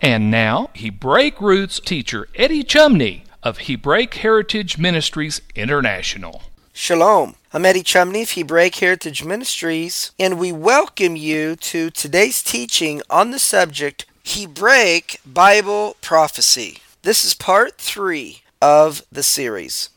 And now, Hebraic roots teacher Eddie Chumney of Hebraic Heritage Ministries International. Shalom. I'm Eddie Chumney of Hebraic Heritage Ministries, and we welcome you to today's teaching on the subject Hebraic Bible Prophecy. This is part three of the series.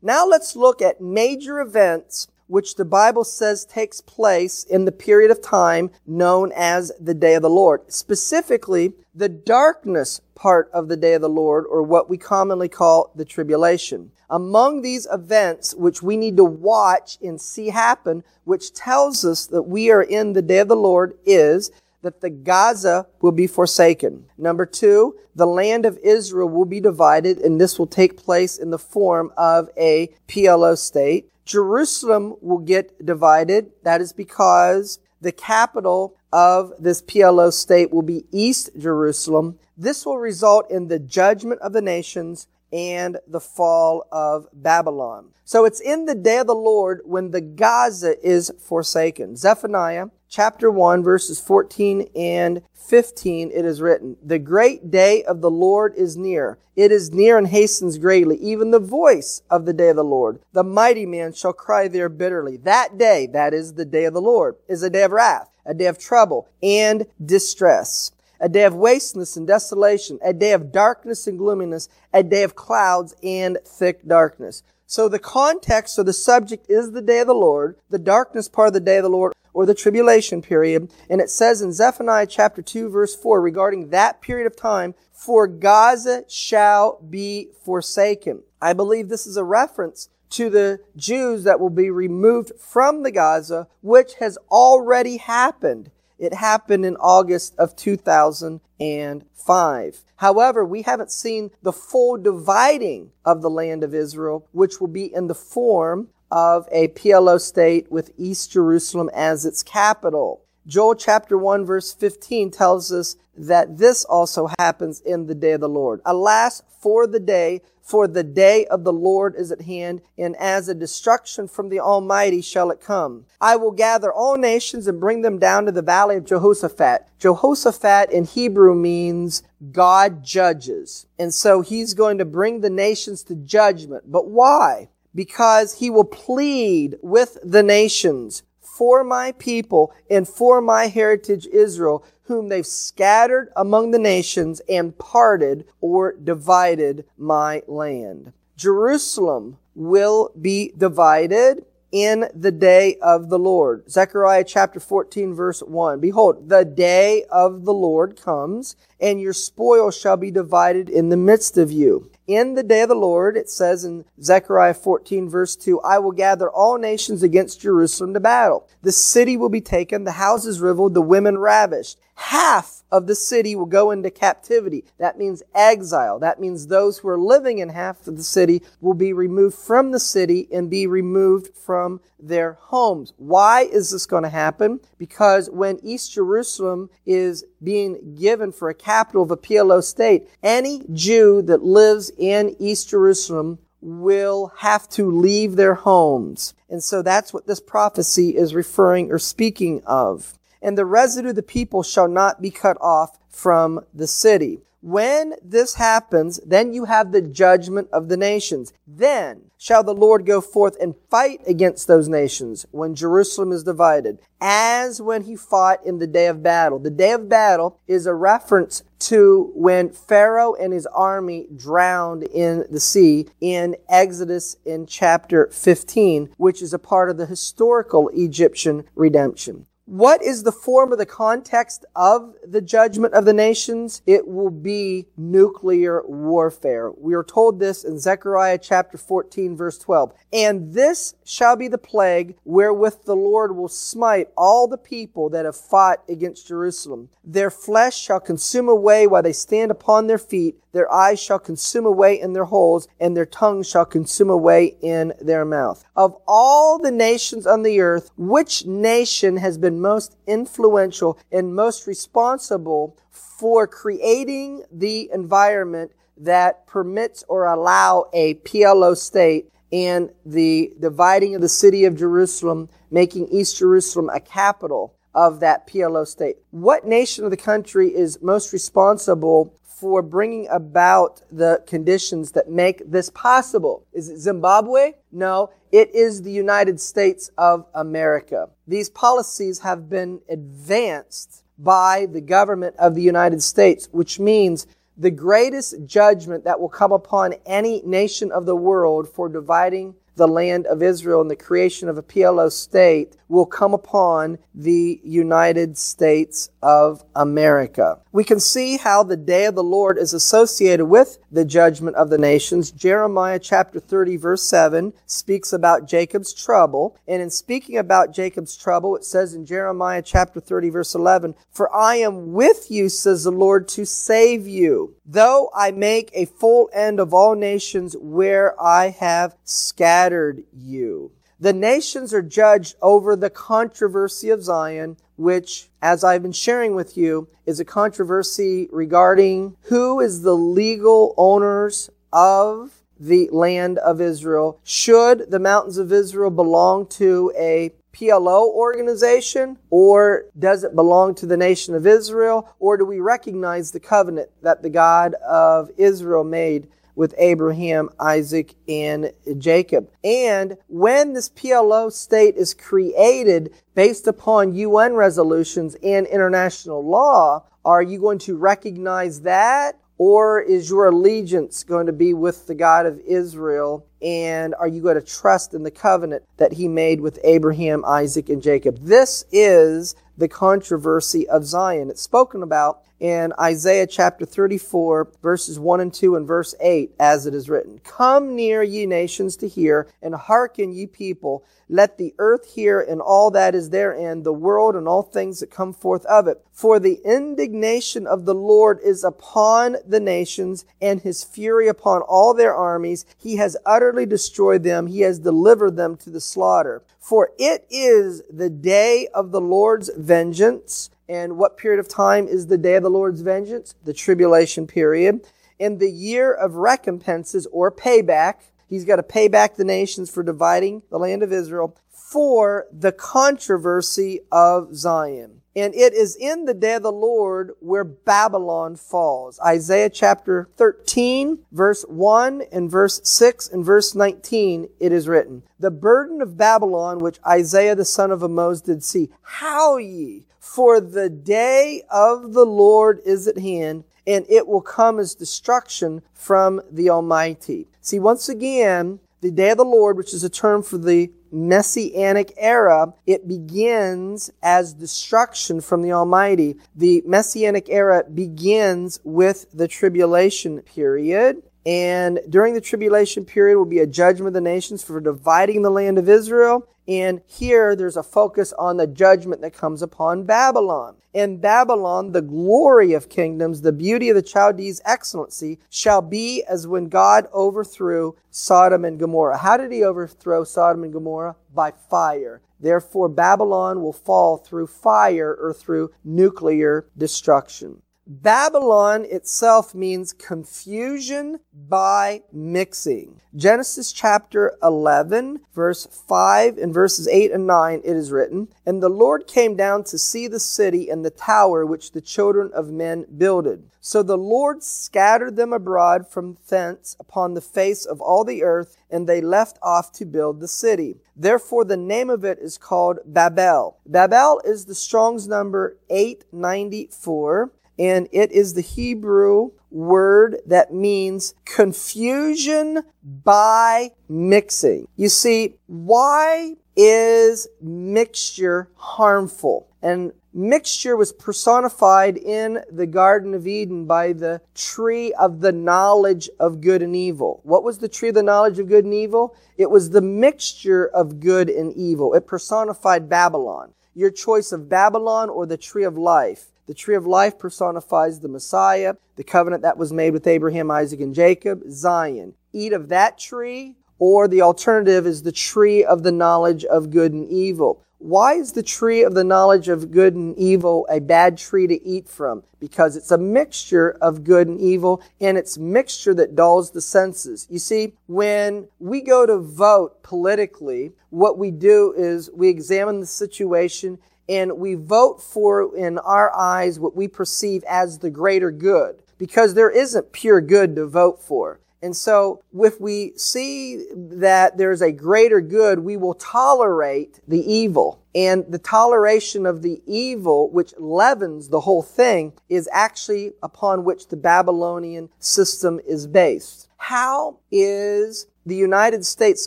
Now let's look at major events which the Bible says takes place in the period of time known as the day of the Lord. Specifically, the darkness part of the day of the Lord, or what we commonly call the tribulation. Among these events which we need to watch and see happen, which tells us that we are in the day of the Lord, is that the Gaza will be forsaken. Number two, the land of Israel will be divided, and this will take place in the form of a PLO state. Jerusalem will get divided. That is because the capital of this PLO state will be East Jerusalem. This will result in the judgment of the nations and the fall of Babylon. So it's in the day of the Lord when the Gaza is forsaken. Zephaniah chapter 1 verses 14 and 15 it is written, The great day of the Lord is near. It is near and hastens greatly, even the voice of the day of the Lord. The mighty man shall cry there bitterly. That day, that is the day of the Lord, is a day of wrath, a day of trouble and distress a day of wasteness and desolation, a day of darkness and gloominess, a day of clouds and thick darkness. So the context or the subject is the day of the Lord, the darkness part of the day of the Lord, or the tribulation period. And it says in Zephaniah chapter 2 verse 4 regarding that period of time, for Gaza shall be forsaken. I believe this is a reference to the Jews that will be removed from the Gaza, which has already happened. It happened in August of 2005. However, we haven't seen the full dividing of the land of Israel, which will be in the form of a PLO state with East Jerusalem as its capital. Joel chapter 1 verse 15 tells us that this also happens in the day of the Lord. Alas, for the day, for the day of the Lord is at hand, and as a destruction from the Almighty shall it come. I will gather all nations and bring them down to the valley of Jehoshaphat. Jehoshaphat in Hebrew means God judges. And so he's going to bring the nations to judgment. But why? because he will plead with the nations for my people and for my heritage Israel, whom they've scattered among the nations and parted or divided my land. Jerusalem will be divided in the day of the Lord. Zechariah chapter 14 verse 1. Behold, the day of the Lord comes, and your spoil shall be divided in the midst of you. In the day of the Lord, it says in Zechariah 14 verse 2, I will gather all nations against Jerusalem to battle. The city will be taken, the houses riveled, the women ravished. Half of the city will go into captivity. That means exile. That means those who are living in half of the city will be removed from the city and be removed from their homes. Why is this going to happen? Because when East Jerusalem is being given for a capital of a PLO state, any Jew that lives in East Jerusalem will have to leave their homes. And so that's what this prophecy is referring or speaking of and the residue of the people shall not be cut off from the city. When this happens, then you have the judgment of the nations. Then shall the Lord go forth and fight against those nations when Jerusalem is divided, as when he fought in the day of battle. The day of battle is a reference to when Pharaoh and his army drowned in the sea in Exodus in chapter 15, which is a part of the historical Egyptian redemption. What is the form of the context of the judgment of the nations? It will be nuclear warfare. We are told this in Zechariah chapter 14 verse 12. And this shall be the plague wherewith the Lord will smite all the people that have fought against Jerusalem. Their flesh shall consume away while they stand upon their feet. Their eyes shall consume away in their holes, and their tongues shall consume away in their mouth. Of all the nations on the earth, which nation has been most influential and most responsible for creating the environment that permits or allow a PLO state and the dividing of the city of Jerusalem, making East Jerusalem a capital of that PLO state. What nation of the country is most responsible for bringing about the conditions that make this possible. Is it Zimbabwe? No, it is the United States of America. These policies have been advanced by the government of the United States, which means the greatest judgment that will come upon any nation of the world for dividing the land of Israel and the creation of a PLO state will come upon the United States of America. We can see how the day of the Lord is associated with the judgment of the nations. Jeremiah chapter 30 verse 7 speaks about Jacob's trouble. And in speaking about Jacob's trouble, it says in Jeremiah chapter 30 verse 11, For I am with you, says the Lord, to save you. Though I make a full end of all nations where I have scattered you. The nations are judged over the controversy of Zion, which, as I've been sharing with you, is a controversy regarding who is the legal owners of the land of Israel. Should the mountains of Israel belong to a PLO organization or does it belong to the nation of Israel or do we recognize the covenant that the God of Israel made with Abraham, Isaac, and Jacob. And when this PLO state is created based upon UN resolutions and international law, are you going to recognize that? Or is your allegiance going to be with the God of Israel? And are you going to trust in the covenant that he made with Abraham, Isaac, and Jacob? This is the controversy of Zion. It's spoken about in Isaiah chapter 34, verses 1 and 2 and verse 8, as it is written, Come near, ye nations, to hear, and hearken, ye people. Let the earth hear and all that is therein, the world and all things that come forth of it. For the indignation of the Lord is upon the nations, and his fury upon all their armies. He has utterly destroyed them. He has delivered them to the slaughter. For it is the day of the Lord's vengeance and what period of time is the day of the Lord's vengeance? The tribulation period. In the year of recompenses or payback, he's got to pay back the nations for dividing the land of Israel for the controversy of Zion. And it is in the day of the Lord where Babylon falls. Isaiah chapter 13, verse 1 and verse 6 and verse 19, it is written, The burden of Babylon which Isaiah the son of Amoz did see. How ye for the day of the Lord is at hand, and it will come as destruction from the Almighty. See, once again, the day of the Lord, which is a term for the messianic era, it begins as destruction from the Almighty. The messianic era begins with the tribulation period. And during the tribulation period will be a judgment of the nations for dividing the land of Israel. And here there's a focus on the judgment that comes upon Babylon. In Babylon, the glory of kingdoms, the beauty of the Chaldees' excellency shall be as when God overthrew Sodom and Gomorrah. How did he overthrow Sodom and Gomorrah? By fire. Therefore, Babylon will fall through fire or through nuclear destruction. Babylon itself means confusion by mixing. Genesis chapter 11, verse 5 and verses 8 and 9, it is written, And the Lord came down to see the city and the tower which the children of men builded. So the Lord scattered them abroad from thence upon the face of all the earth, and they left off to build the city. Therefore the name of it is called Babel. Babel is the Strong's number 894 and it is the Hebrew word that means confusion by mixing. You see, why is mixture harmful? And mixture was personified in the Garden of Eden by the tree of the knowledge of good and evil. What was the tree of the knowledge of good and evil? It was the mixture of good and evil. It personified Babylon. Your choice of Babylon or the tree of life. The tree of life personifies the Messiah, the covenant that was made with Abraham, Isaac, and Jacob, Zion. Eat of that tree, or the alternative is the tree of the knowledge of good and evil. Why is the tree of the knowledge of good and evil a bad tree to eat from? Because it's a mixture of good and evil, and it's mixture that dulls the senses. You see, when we go to vote politically, what we do is we examine the situation and we vote for, in our eyes, what we perceive as the greater good, because there isn't pure good to vote for. And so, if we see that there's a greater good, we will tolerate the evil. And the toleration of the evil, which leavens the whole thing, is actually upon which the Babylonian system is based. How is the United States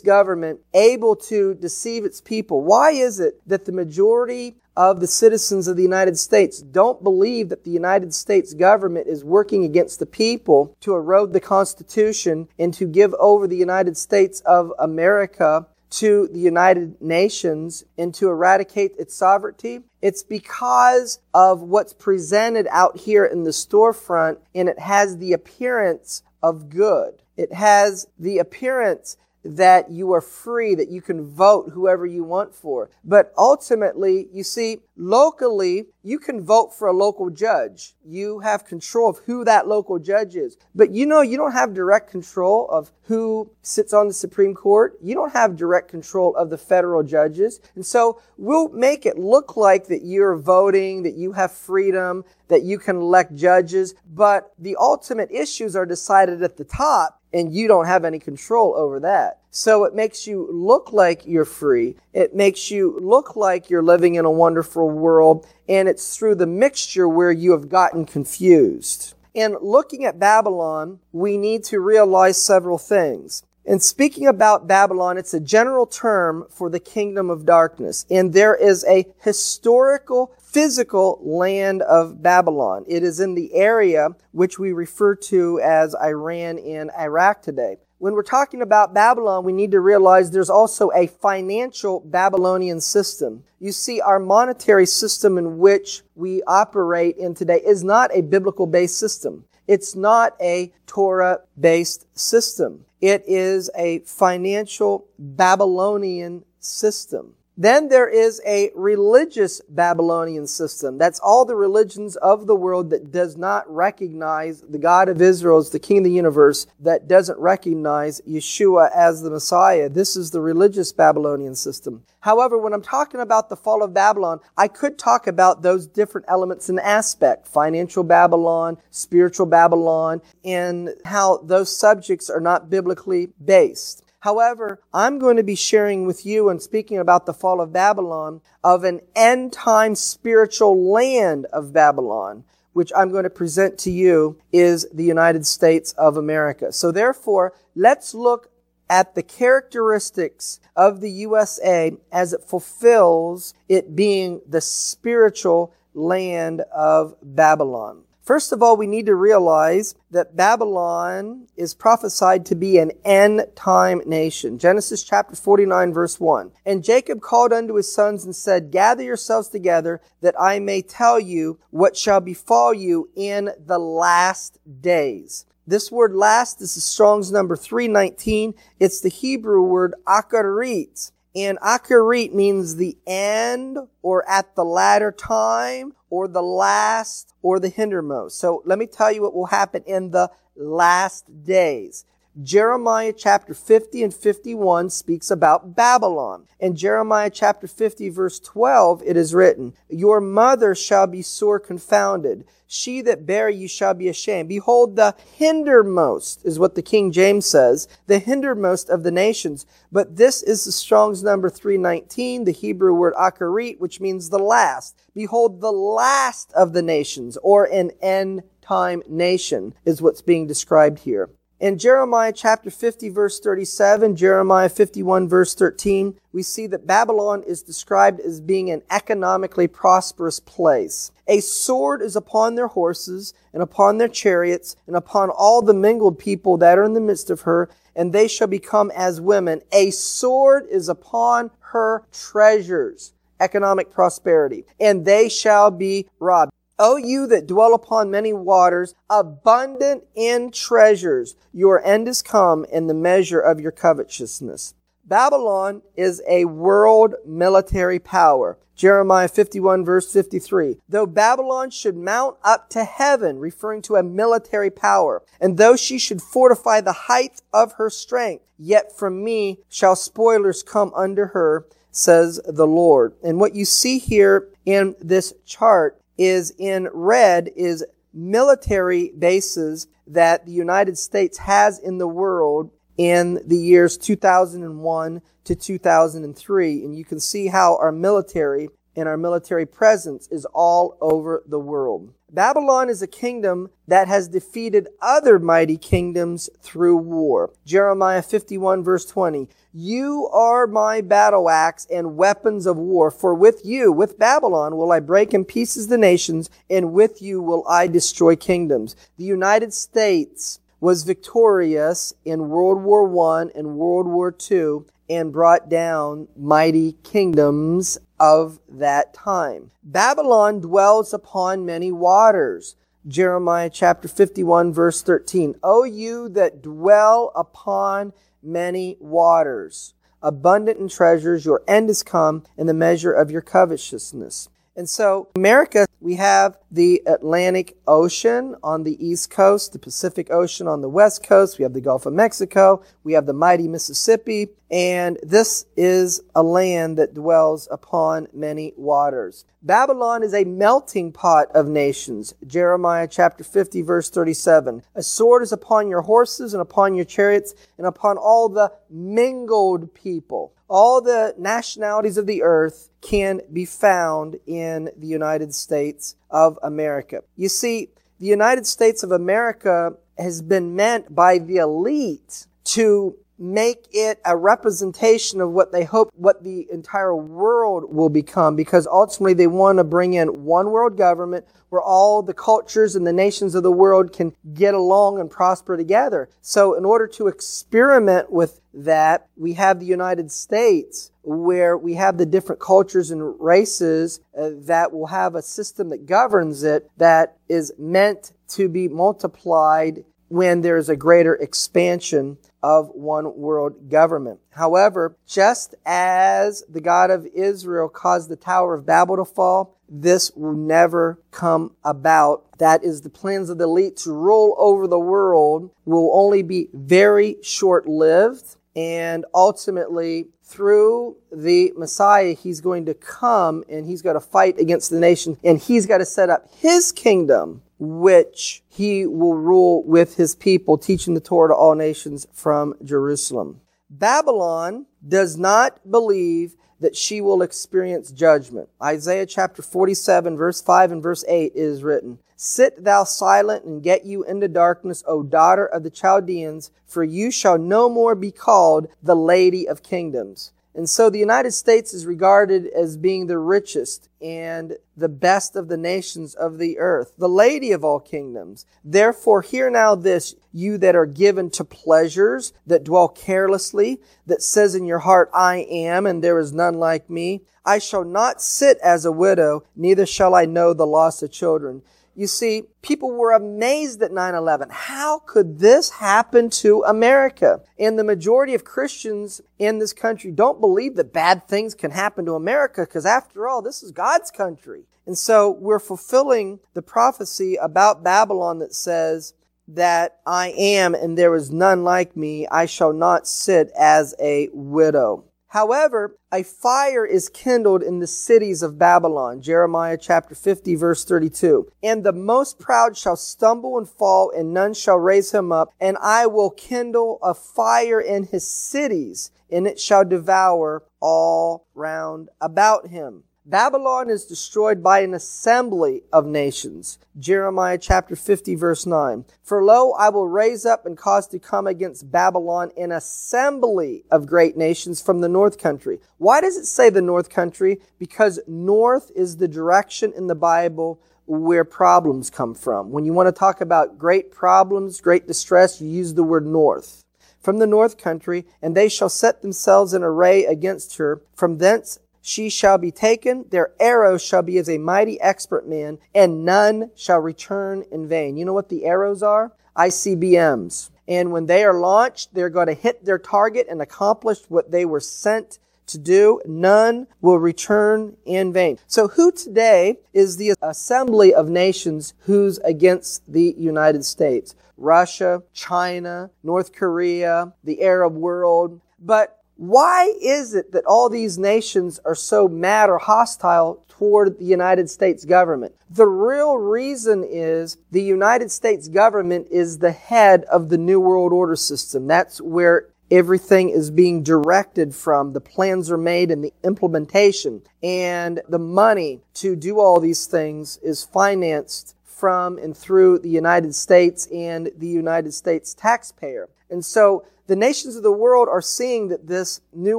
government able to deceive its people? Why is it that the majority of the citizens of the United States don't believe that the United States government is working against the people to erode the Constitution and to give over the United States of America to the United Nations and to eradicate its sovereignty, it's because of what's presented out here in the storefront and it has the appearance of good. It has the appearance that you are free, that you can vote whoever you want for. But ultimately, you see, locally, you can vote for a local judge. You have control of who that local judge is. But you know, you don't have direct control of who sits on the Supreme Court. You don't have direct control of the federal judges. And so we'll make it look like that you're voting, that you have freedom, that you can elect judges. But the ultimate issues are decided at the top and you don't have any control over that. So it makes you look like you're free. It makes you look like you're living in a wonderful world. And it's through the mixture where you have gotten confused. And looking at Babylon, we need to realize several things. And speaking about Babylon, it's a general term for the kingdom of darkness. And there is a historical, physical land of Babylon. It is in the area which we refer to as Iran and Iraq today. When we're talking about Babylon, we need to realize there's also a financial Babylonian system. You see, our monetary system in which we operate in today is not a biblical based system. It's not a Torah based system. It is a financial Babylonian system. Then there is a religious Babylonian system. That's all the religions of the world that does not recognize the God of Israel as the King of the universe, that doesn't recognize Yeshua as the Messiah. This is the religious Babylonian system. However, when I'm talking about the fall of Babylon, I could talk about those different elements and aspect, financial Babylon, spiritual Babylon, and how those subjects are not biblically based. However, I'm going to be sharing with you and speaking about the fall of Babylon of an end time spiritual land of Babylon, which I'm going to present to you is the United States of America. So therefore, let's look at the characteristics of the USA as it fulfills it being the spiritual land of Babylon. First of all, we need to realize that Babylon is prophesied to be an end time nation. Genesis chapter 49 verse 1. And Jacob called unto his sons and said, Gather yourselves together that I may tell you what shall befall you in the last days. This word last, is Strong's number 319. It's the Hebrew word acharit. And Acharit means the end or at the latter time or the last or the hindermost. So let me tell you what will happen in the last days. Jeremiah chapter 50 and 51 speaks about Babylon. In Jeremiah chapter 50 verse 12, it is written, Your mother shall be sore confounded. She that bare you shall be ashamed. Behold, the hindermost is what the King James says, the hindermost of the nations. But this is the Strong's number 319, the Hebrew word acharit, which means the last. Behold, the last of the nations, or an end time nation, is what's being described here. In Jeremiah chapter 50 verse 37, Jeremiah 51 verse 13, we see that Babylon is described as being an economically prosperous place. A sword is upon their horses and upon their chariots and upon all the mingled people that are in the midst of her, and they shall become as women. A sword is upon her treasures, economic prosperity, and they shall be robbed. O you that dwell upon many waters, abundant in treasures, your end is come in the measure of your covetousness. Babylon is a world military power. Jeremiah 51 verse 53. Though Babylon should mount up to heaven, referring to a military power, and though she should fortify the height of her strength, yet from me shall spoilers come under her, says the Lord. And what you see here in this chart is in red is military bases that the United States has in the world in the years 2001 to 2003. And you can see how our military and our military presence is all over the world. Babylon is a kingdom that has defeated other mighty kingdoms through war. Jeremiah 51 verse 20. You are my battle axe and weapons of war, for with you, with Babylon, will I break in pieces the nations, and with you will I destroy kingdoms. The United States was victorious in World War I and World War II and brought down mighty kingdoms of that time. Babylon dwells upon many waters. Jeremiah chapter 51 verse 13. O you that dwell upon many waters. Abundant in treasures, your end is come in the measure of your covetousness. And so, America, we have the Atlantic Ocean on the east coast, the Pacific Ocean on the west coast, we have the Gulf of Mexico, we have the mighty Mississippi, and this is a land that dwells upon many waters. Babylon is a melting pot of nations. Jeremiah chapter 50 verse 37. A sword is upon your horses and upon your chariots and upon all the mingled people. All the nationalities of the earth can be found in the United States of America. You see, the United States of America has been meant by the elite to make it a representation of what they hope what the entire world will become because ultimately they want to bring in one world government where all the cultures and the nations of the world can get along and prosper together. So in order to experiment with that, we have the United States where we have the different cultures and races uh, that will have a system that governs it that is meant to be multiplied when there's a greater expansion of one world government. However, just as the God of Israel caused the Tower of Babel to fall, this will never come about. That is the plans of the elite to rule over the world will only be very short lived and ultimately through the Messiah, he's going to come and he's got to fight against the nation and he's got to set up his kingdom which he will rule with his people, teaching the Torah to all nations from Jerusalem. Babylon does not believe that she will experience judgment. Isaiah chapter 47 verse 5 and verse 8 is written, Sit thou silent and get you into darkness, O daughter of the Chaldeans, for you shall no more be called the lady of kingdoms. And so the United States is regarded as being the richest and the best of the nations of the earth, the lady of all kingdoms. Therefore, hear now this, you that are given to pleasures, that dwell carelessly, that says in your heart, I am, and there is none like me. I shall not sit as a widow, neither shall I know the loss of children. You see, people were amazed at 9 11. How could this happen to America? And the majority of Christians in this country don't believe that bad things can happen to America because, after all, this is God's country. And so we're fulfilling the prophecy about Babylon that says, that I am and there is none like me. I shall not sit as a widow. However, a fire is kindled in the cities of Babylon. Jeremiah chapter 50 verse 32. And the most proud shall stumble and fall and none shall raise him up. And I will kindle a fire in his cities and it shall devour all round about him. Babylon is destroyed by an assembly of nations. Jeremiah chapter 50 verse 9. For lo, I will raise up and cause to come against Babylon an assembly of great nations from the north country. Why does it say the north country? Because north is the direction in the Bible where problems come from. When you want to talk about great problems, great distress, you use the word north from the north country, and they shall set themselves in array against her. From thence she shall be taken, their arrows shall be as a mighty expert man, and none shall return in vain. You know what the arrows are? ICBMs. And when they are launched, they're going to hit their target and accomplish what they were sent to do. None will return in vain. So who today is the assembly of nations who's against the United States? Russia, China, North Korea, the Arab world. But why is it that all these nations are so mad or hostile toward the United States government? The real reason is the United States government is the head of the New World Order system. That's where everything is being directed from. The plans are made and the implementation. And the money to do all these things is financed from and through the United States and the United States taxpayer. And so the nations of the world are seeing that this new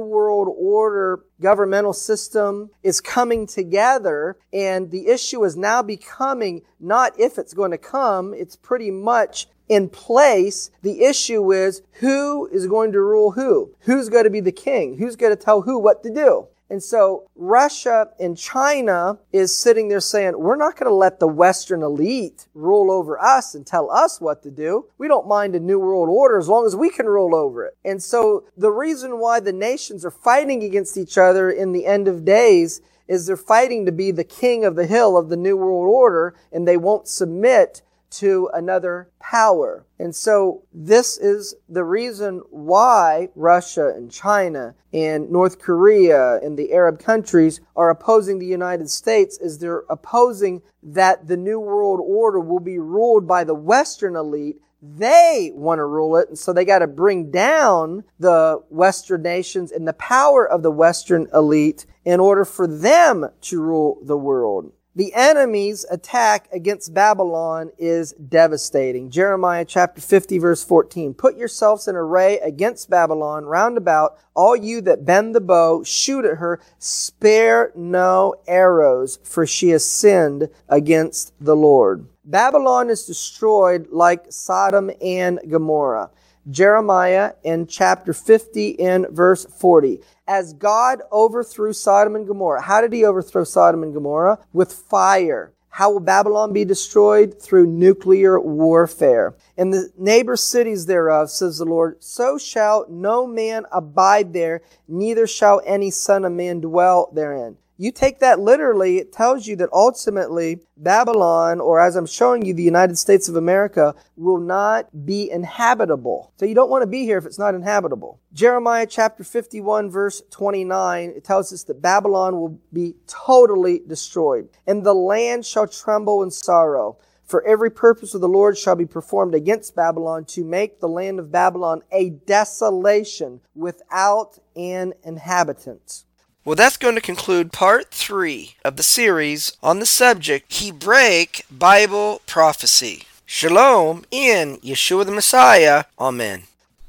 world order governmental system is coming together and the issue is now becoming not if it's going to come, it's pretty much in place. The issue is who is going to rule who? Who's going to be the king? Who's going to tell who what to do? And so Russia and China is sitting there saying, we're not going to let the Western elite rule over us and tell us what to do. We don't mind a new world order as long as we can rule over it. And so the reason why the nations are fighting against each other in the end of days is they're fighting to be the king of the hill of the new world order and they won't submit to another power. And so this is the reason why Russia and China and North Korea and the Arab countries are opposing the United States is they're opposing that the new world order will be ruled by the Western elite they want to rule it, and so they got to bring down the Western nations and the power of the Western elite in order for them to rule the world. The enemy's attack against Babylon is devastating. Jeremiah chapter 50 verse 14. Put yourselves in array against Babylon round about, all you that bend the bow, shoot at her, spare no arrows, for she has sinned against the Lord. Babylon is destroyed like Sodom and Gomorrah. Jeremiah in chapter 50 in verse 40 as God overthrew Sodom and Gomorrah. How did he overthrow Sodom and Gomorrah? With fire. How will Babylon be destroyed? Through nuclear warfare. In the neighbor cities thereof, says the Lord, so shall no man abide there, neither shall any son of man dwell therein you take that literally, it tells you that ultimately Babylon, or as I'm showing you, the United States of America, will not be inhabitable. So you don't want to be here if it's not inhabitable. Jeremiah chapter 51 verse 29, it tells us that Babylon will be totally destroyed, and the land shall tremble in sorrow. For every purpose of the Lord shall be performed against Babylon to make the land of Babylon a desolation without an inhabitant. Well, that's going to conclude part three of the series on the subject Hebraic Bible Prophecy. Shalom in Yeshua the Messiah. Amen.